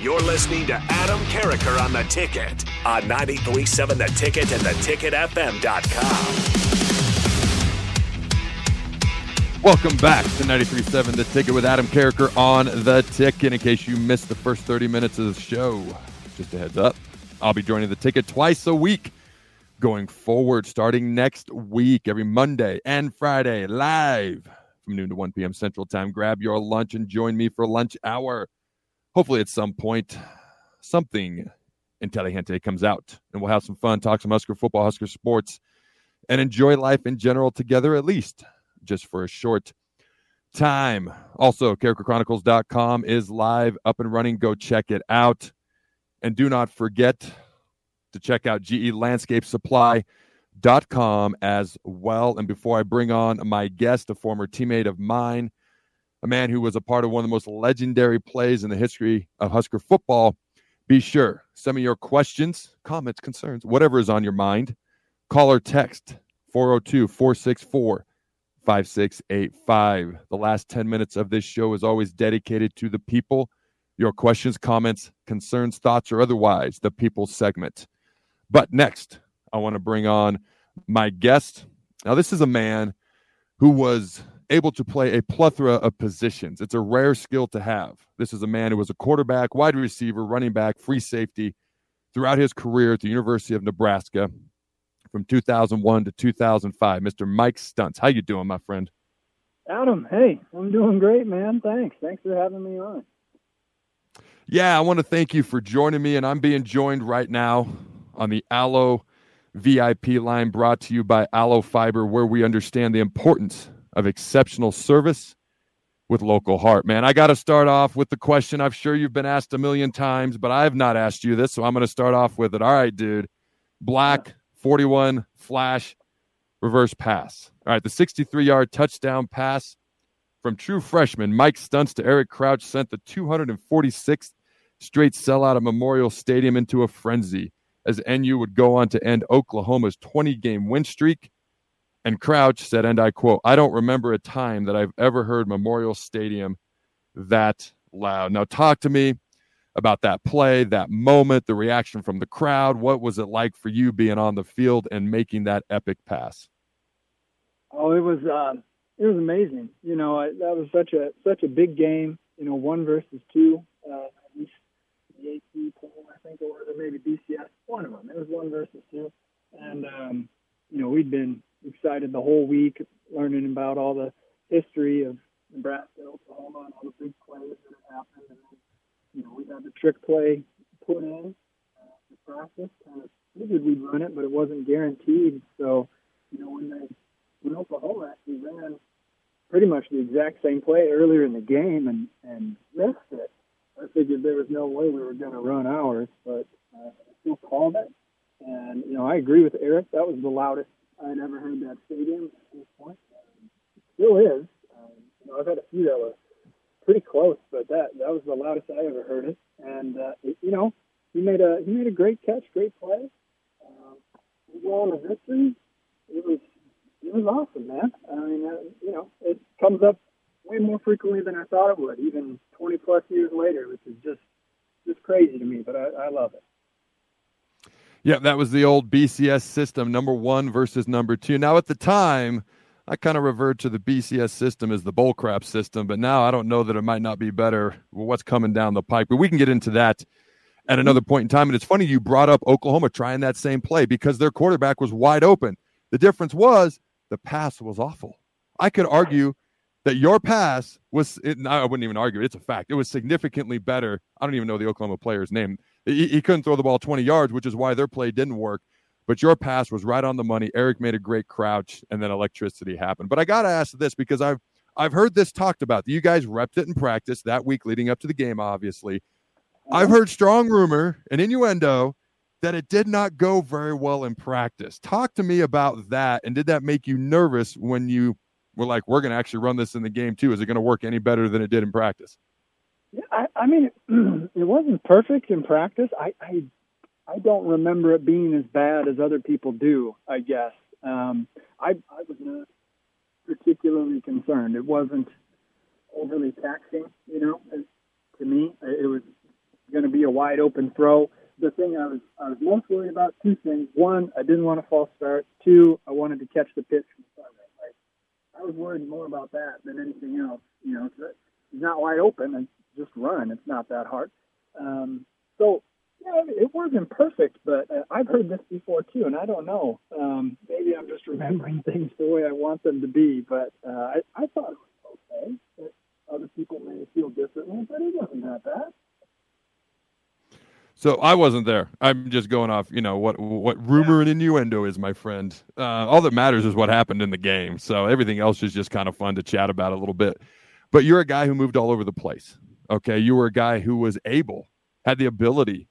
You're listening to Adam Carriker on the ticket on 937 the ticket and theticketfm.com. Welcome back to 93.7 The Ticket with Adam Carriker on The Ticket. In case you missed the first 30 minutes of the show, just a heads up, I'll be joining The Ticket twice a week going forward, starting next week, every Monday and Friday, live from noon to 1 p.m. Central Time. Grab your lunch and join me for lunch hour. Hopefully, at some point, something intelligente comes out and we'll have some fun, talk some Husker football, Husker sports, and enjoy life in general together, at least just for a short time. Also, CarrikerChronicles.com is live, up and running. Go check it out. And do not forget to check out GE Landscape Supply.com as well. And before I bring on my guest, a former teammate of mine, a man who was a part of one of the most legendary plays in the history of Husker football, be sure, send me your questions, comments, concerns, whatever is on your mind. Call or text 402 464 5685. The last 10 minutes of this show is always dedicated to the people. Your questions, comments, concerns, thoughts, or otherwise, the people segment. But next, I want to bring on my guest. Now, this is a man who was able to play a plethora of positions. It's a rare skill to have. This is a man who was a quarterback, wide receiver, running back, free safety throughout his career at the University of Nebraska from 2001 to 2005. Mr. Mike Stuntz. How you doing, my friend? Adam, hey, I'm doing great, man. Thanks. Thanks for having me on. Yeah, I want to thank you for joining me, and I'm being joined right now on the Allo VIP line brought to you by Allo Fiber, where we understand the importance of exceptional service with local heart. Man, I got to start off with the question I'm sure you've been asked a million times, but I have not asked you this, so I'm going to start off with it. All right, dude. Black 41 flash reverse pass. All right, the 63 yard touchdown pass from true freshman Mike Stuntz to Eric Crouch sent the 246th straight sellout of Memorial Stadium into a frenzy as NU would go on to end Oklahoma's 20 game win streak. And Crouch said, and I quote, I don't remember a time that I've ever heard Memorial Stadium that loud. Now, talk to me about that play, that moment, the reaction from the crowd. What was it like for you being on the field and making that epic pass? Oh, it was uh, it was amazing. You know, I, that was such a such a big game. You know, one versus two. Uh, at least the AP poll, I think, or maybe BCS, one of them. It was one versus two, and um, you know, we'd been excited the whole week learning about all the history of Nebraska, Oklahoma, and all the big plays that have happened. And you know, we had the trick play put in uh, to practice. Kind of figured we'd run it, but it wasn't guaranteed. So, you know, when they when Oklahoma actually ran pretty much the exact same play earlier in the game and and missed it, I figured there was no way we were going to run ours, but uh, still called it. And you know, I agree with Eric. That was the loudest I'd ever heard that stadium at this point. Still is. Um, you know, I've had a few that were pretty close, but that that was the loudest I ever heard it. And uh, it, you know, he made a he made a great catch, great play. Um, we go on to victory. It was it was awesome, man. I mean, uh, you know, it comes up way more frequently than I thought it would, even 20 plus years later, which is just just crazy to me. But I, I love it. Yeah, that was the old BCS system, number one versus number two. Now, at the time, I kind of revert to the BCS system as the bullcrap system, but now I don't know that it might not be better what's coming down the pike. But we can get into that at another point in time. And it's funny you brought up Oklahoma trying that same play because their quarterback was wide open. The difference was the pass was awful. I could argue that your pass was, it, I wouldn't even argue, it's a fact. It was significantly better. I don't even know the Oklahoma player's name he, he couldn't throw the ball 20 yards, which is why their play didn't work. But your pass was right on the money. Eric made a great crouch, and then electricity happened. But I got to ask this because I've I've heard this talked about. You guys repped it in practice that week leading up to the game, obviously. I've heard strong rumor and innuendo that it did not go very well in practice. Talk to me about that. And did that make you nervous when you were like, we're going to actually run this in the game too? Is it going to work any better than it did in practice? Yeah, I, I mean, it wasn't perfect in practice. I, I, I don't remember it being as bad as other people do. I guess um, I, I was not particularly concerned. It wasn't overly taxing, you know. To me, it was going to be a wide open throw. The thing I was I was most worried about two things. One, I didn't want a false start. Two, I wanted to catch the pitch from the Like, I was worried more about that than anything else. You know, it's not wide open and just run. It's not that hard. Um, so yeah, it wasn't perfect, but uh, I've heard this before too, and I don't know. Um, maybe I'm just remembering things the way I want them to be, but uh, I, I thought it was okay. But other people may feel differently, but it wasn't that bad. So I wasn't there. I'm just going off, you know, what what rumor and innuendo is, my friend. Uh, all that matters is what happened in the game. So everything else is just kind of fun to chat about a little bit. But you're a guy who moved all over the place. Okay, you were a guy who was able, had the ability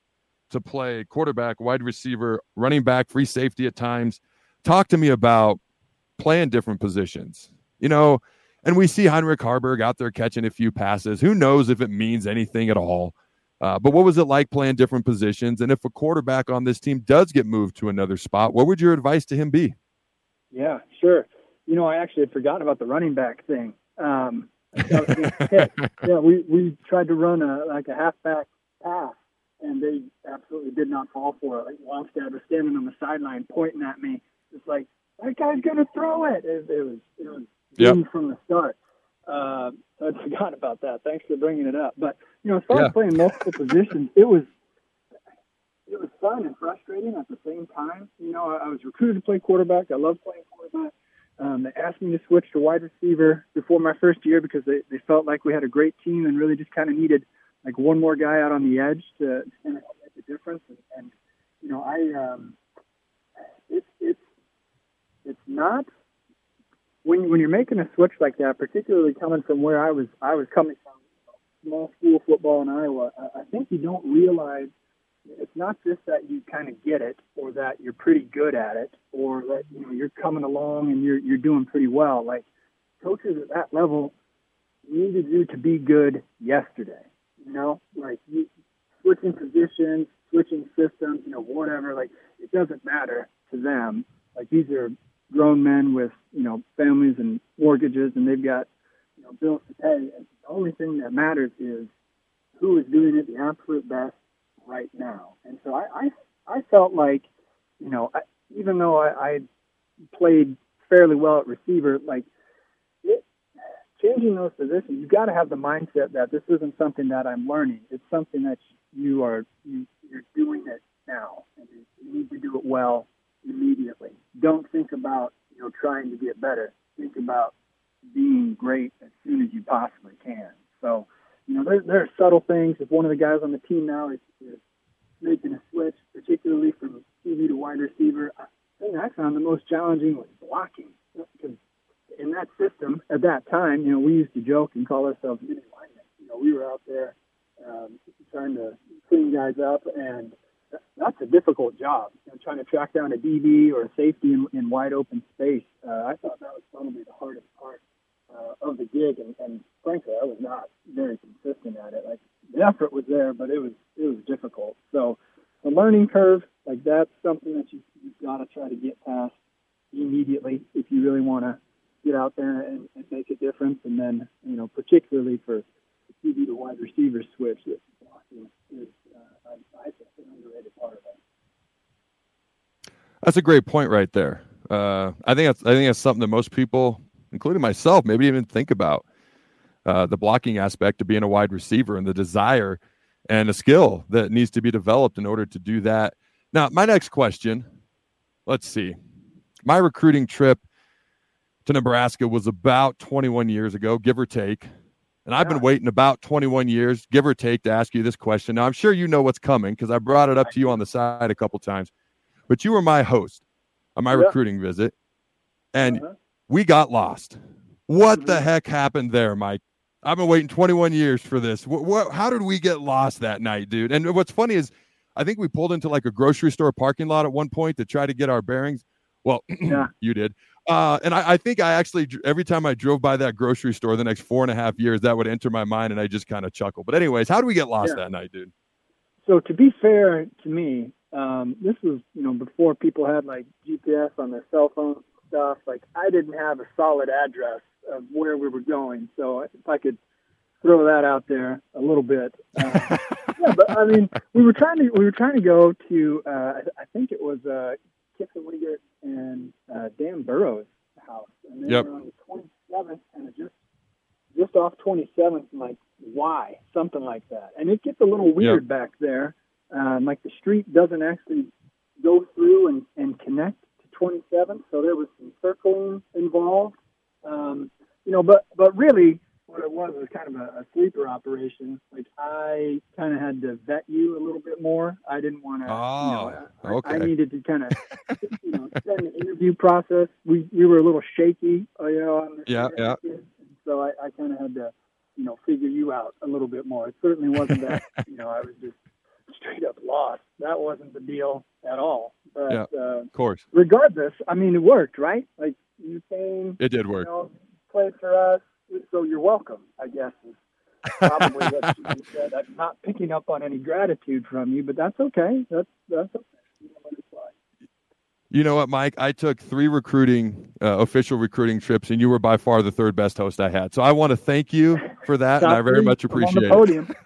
to play quarterback, wide receiver, running back, free safety at times. Talk to me about playing different positions. You know, and we see Heinrich Haarberg out there catching a few passes. Who knows if it means anything at all? Uh, but what was it like playing different positions? And if a quarterback on this team does get moved to another spot, what would your advice to him be? Yeah, sure. You know, I actually had forgotten about the running back thing. Um, yeah, we, we tried to run a like a halfback pass, and they absolutely did not fall for it. Like Wannstedt was standing on the sideline pointing at me, just like that guy's gonna throw it. It, it was it was yep. from the start. Uh, I forgot about that. Thanks for bringing it up. But you know, as far yeah. as playing multiple positions, it was it was fun and frustrating at the same time. You know, I, I was recruited to play quarterback. I love playing quarterback. Asked me to switch to wide receiver before my first year because they, they felt like we had a great team and really just kind of needed like one more guy out on the edge to, kind of make the difference. And, and you know, I um, it's it's it's not when when you're making a switch like that, particularly coming from where I was I was coming from, small school football in Iowa, I, I think you don't realize it's not just that you kind of get it or that you're pretty good at it or that you know you're coming along and you're you're doing pretty well. Like coaches at that level needed you to be good yesterday. You know, like you, switching positions, switching systems, you know, whatever. Like it doesn't matter to them. Like these are grown men with you know families and mortgages, and they've got you know bills to pay. And the only thing that matters is who is doing it the absolute best right now. And so I I, I felt like you know I, even though I, I played fairly well at receiver, like it, changing those positions, you've got to have the mindset that this isn't something that I'm learning. It's something that you are you, you're doing it now, and you need to do it well immediately. Don't think about you know trying to get better. Think about being great as soon as you possibly can. So, you know, there, there are subtle things. If one of the guys on the team now is, is making a switch, particularly from QB to wide receiver, I think I found the most challenging was blocking because in that system at that time, you know, we used to joke and call ourselves mini linemen. You know, we were out there um, trying to clean guys up and that's a difficult job. You know, trying to track down a DB or a safety in, in wide open space. Uh, I thought that was probably the hardest part uh, of the gig, and, and frankly, I was not very consistent at it. Like the effort was there, but it was it was difficult. So the learning curve, like that's something that you, you've got to try to get past immediately if you really want to get out there and, and make a difference. And then, you know, particularly for the QB to wide receiver switch, that blocking is, uh, I, I think, an underrated part of it. That's a great point right there. Uh, I think that's I think that's something that most people, including myself, maybe even think about. Uh, the blocking aspect of being a wide receiver and the desire and a skill that needs to be developed in order to do that. Now, my next question, let's see. My recruiting trip to Nebraska was about 21 years ago, give or take. And I've been waiting about 21 years, give or take, to ask you this question. Now, I'm sure you know what's coming because I brought it up to you on the side a couple times. But you were my host on my recruiting visit, and uh-huh. We got lost. What the heck happened there, Mike? I've been waiting 21 years for this. What, what, how did we get lost that night, dude? And what's funny is, I think we pulled into like a grocery store parking lot at one point to try to get our bearings. Well, yeah. you did. Uh, and I, I, think I actually, every time I drove by that grocery store the next four and a half years, that would enter my mind and I just kind of chuckle. But, anyways, how do we get lost yeah. that night, dude? So, to be fair to me, um, this was, you know, before people had like GPS on their cell phone stuff. Like, I didn't have a solid address of where we were going. So, if I could throw that out there a little bit. Uh, yeah, but I mean, we were trying to we were trying to go to uh, I think it was uh, Kiffin Wingert and uh, Dan Burrows' house, and they yep. were on the 27th, and just just off 27th, like why something like that, and it gets a little weird yep. back there. Um, like the street doesn't actually go through and, and connect 27th, so there was some circling involved. Um, you know, but but really, what it was was kind of a, a sleeper operation. Like I kind of had to vet you a little bit more. I didn't want to. Oh, you know, I, okay. I needed to kind of, you know, send the interview process. We we were a little shaky, uh, you know. On yeah, yeah. So I, I kind of had to, you know, figure you out a little bit more. It certainly wasn't that, you know, I was just straight up lost. That wasn't the deal at all. But yeah, uh, of course. Regardless, I mean, it worked, right? Like you came. It did work. You know, played for us so you're welcome, I guess. Is probably what you said. I'm not picking up on any gratitude from you, but that's okay. That's that's okay. You know what, Mike? I took three recruiting, uh, official recruiting trips, and you were by far the third best host I had. So I want to thank you for that, and I very much appreciate it.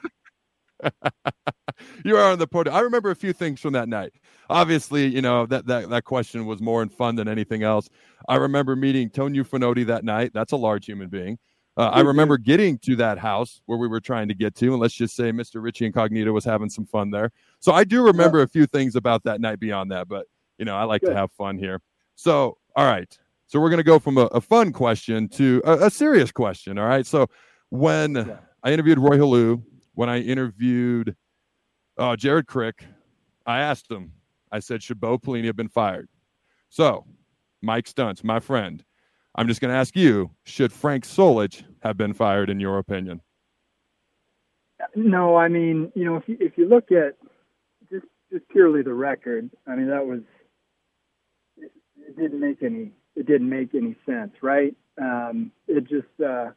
you are on the podium. I remember a few things from that night. Obviously, you know that that that question was more in fun than anything else. I remember meeting Toniu Fonoti that night. That's a large human being. Uh, I remember getting to that house where we were trying to get to, and let's just say Mr. Richie Incognito was having some fun there. So I do remember yeah. a few things about that night beyond that, but you know, I like Good. to have fun here. So, all right. So we're going to go from a, a, fun question to a, a, serious question. All right. So when yeah. I interviewed Roy Helu, when I interviewed uh, Jared Crick, I asked him, I said, should Bo Pelini have been fired? So, Mike Stuntz, my friend, I'm just going to ask you: Should Frank Solich have been fired, in your opinion? No, I mean, you know, if you if you look at just just purely the record, I mean, that was it, it didn't make any it didn't make any sense, right? Um, it just uh,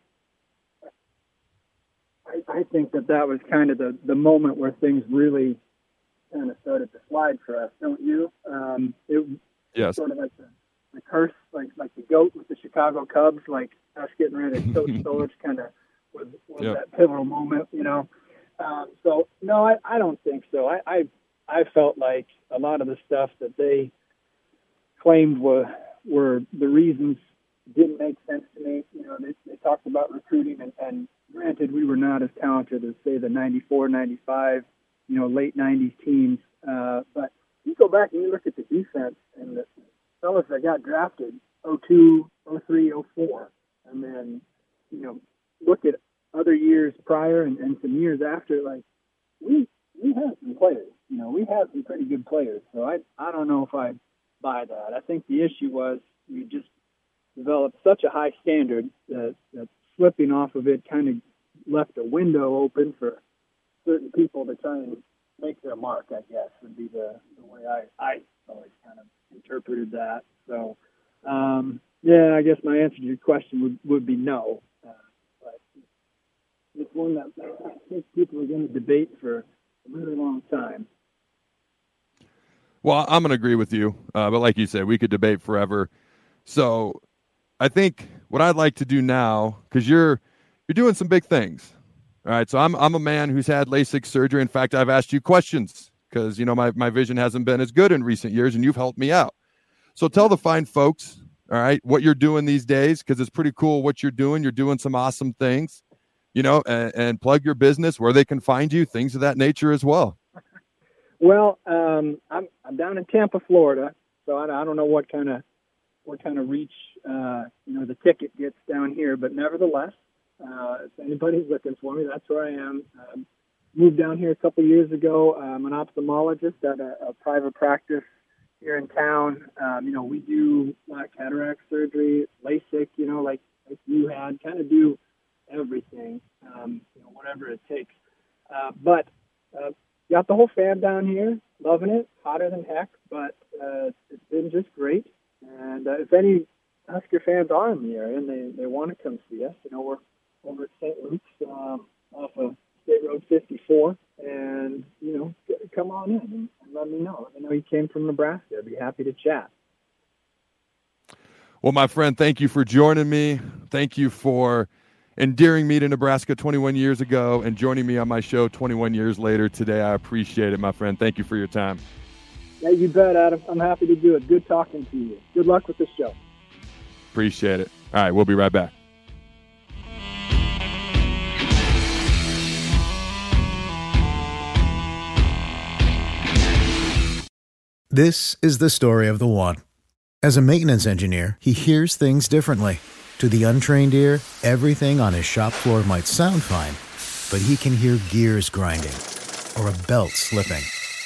I, I think that that was kind of the the moment where things really kind of started to slide for us, don't you? Um, it yes. sort of like the the curse, like like the goat with the Chicago Cubs, like us getting rid of Coach Solich, kind of was, was yep. that pivotal moment, you know. Um, so no, I, I don't think so. I, I I felt like a lot of the stuff that they claimed were were the reasons didn't make sense to me. You know, they, they talked about recruiting, and, and granted, we were not as talented as say the '94, '95, you know, late '90s teams. Uh, but you go back and you look at the defense and the, fellas that got drafted 02, 03, 04, and then, you know, look at other years prior and, and some years after, like, we we have some players. You know, we have some pretty good players. So I I don't know if I buy that. I think the issue was we just developed such a high standard that, that slipping off of it kind of left a window open for certain people to try and make their mark. I guess would be the, the way I I always kind of interpreted that. So, um, yeah, I guess my answer to your question would, would be no. Uh, but it's one that I think people are going to debate for a really long time. Well, I'm going to agree with you. Uh, but like you said, we could debate forever. So I think what I'd like to do now, because you're you're doing some big things. All right. So I'm I'm a man who's had LASIK surgery. In fact, I've asked you questions because you know my, my vision hasn't been as good in recent years and you've helped me out so tell the fine folks all right what you're doing these days because it's pretty cool what you're doing you're doing some awesome things you know and, and, plug your business where they can find you things of that nature as well well um, I'm, I'm down in tampa florida so i, I don't know what kind of what kind of reach uh, you know the ticket gets down here but nevertheless uh, if anybody's looking for me that's where i am um, moved down here a couple years ago. I'm an ophthalmologist at a, a private practice here in town. Um, you know, we do black cataract surgery, LASIK. You know, like like you had, kind of do everything, um, you know, whatever it takes. Uh, but uh, got the whole fam down here, loving it, hotter than heck, but uh, it's been just great. And uh, if any Husker fans are in the area and they, they want to come see us, you know, we're over at St. Luke's um, off of State Road 54, and you know, come on in and, let me know. Me know you came from Nebraska. I'd be happy to chat. Well, my friend, thank you for joining me. Thank you for endearing me to Nebraska 21 years ago and joining me on my show 21 years later today. I appreciate it, my friend. Thank you for your time. Yeah, you bet, Adam. I'm happy to do it. Good talking to you. Good luck with the show. Appreciate it. All right, we'll be right back. This is the story of the one. As a maintenance engineer, he hears things differently. To the untrained ear, everything on his shop floor might sound fine, but he can hear gears grinding or a belt slipping.